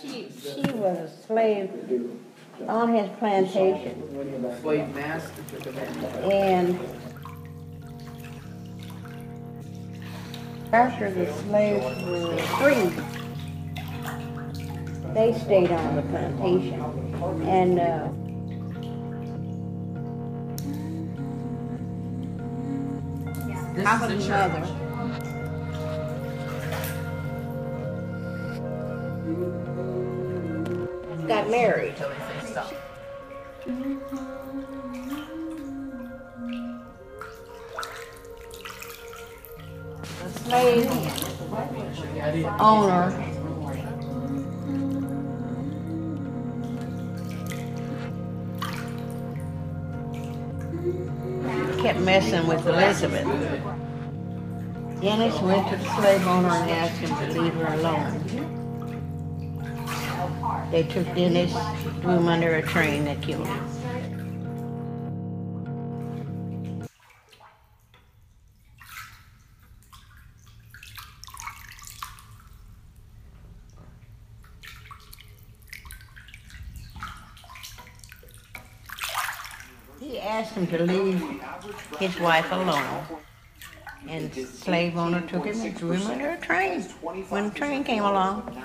She, she was a slave on his plantation Slave master took him in. and after the slaves were freed, they stayed on the plantation and, uh, This Papa's is the church. mother got married. Slave owner kept messing with Elizabeth. Dennis went to the slave owner and asked him to leave her alone. They took Dennis, threw him under a train that killed him. He asked him to leave his wife alone. And slave owner took him and threw him under a train when the train came along.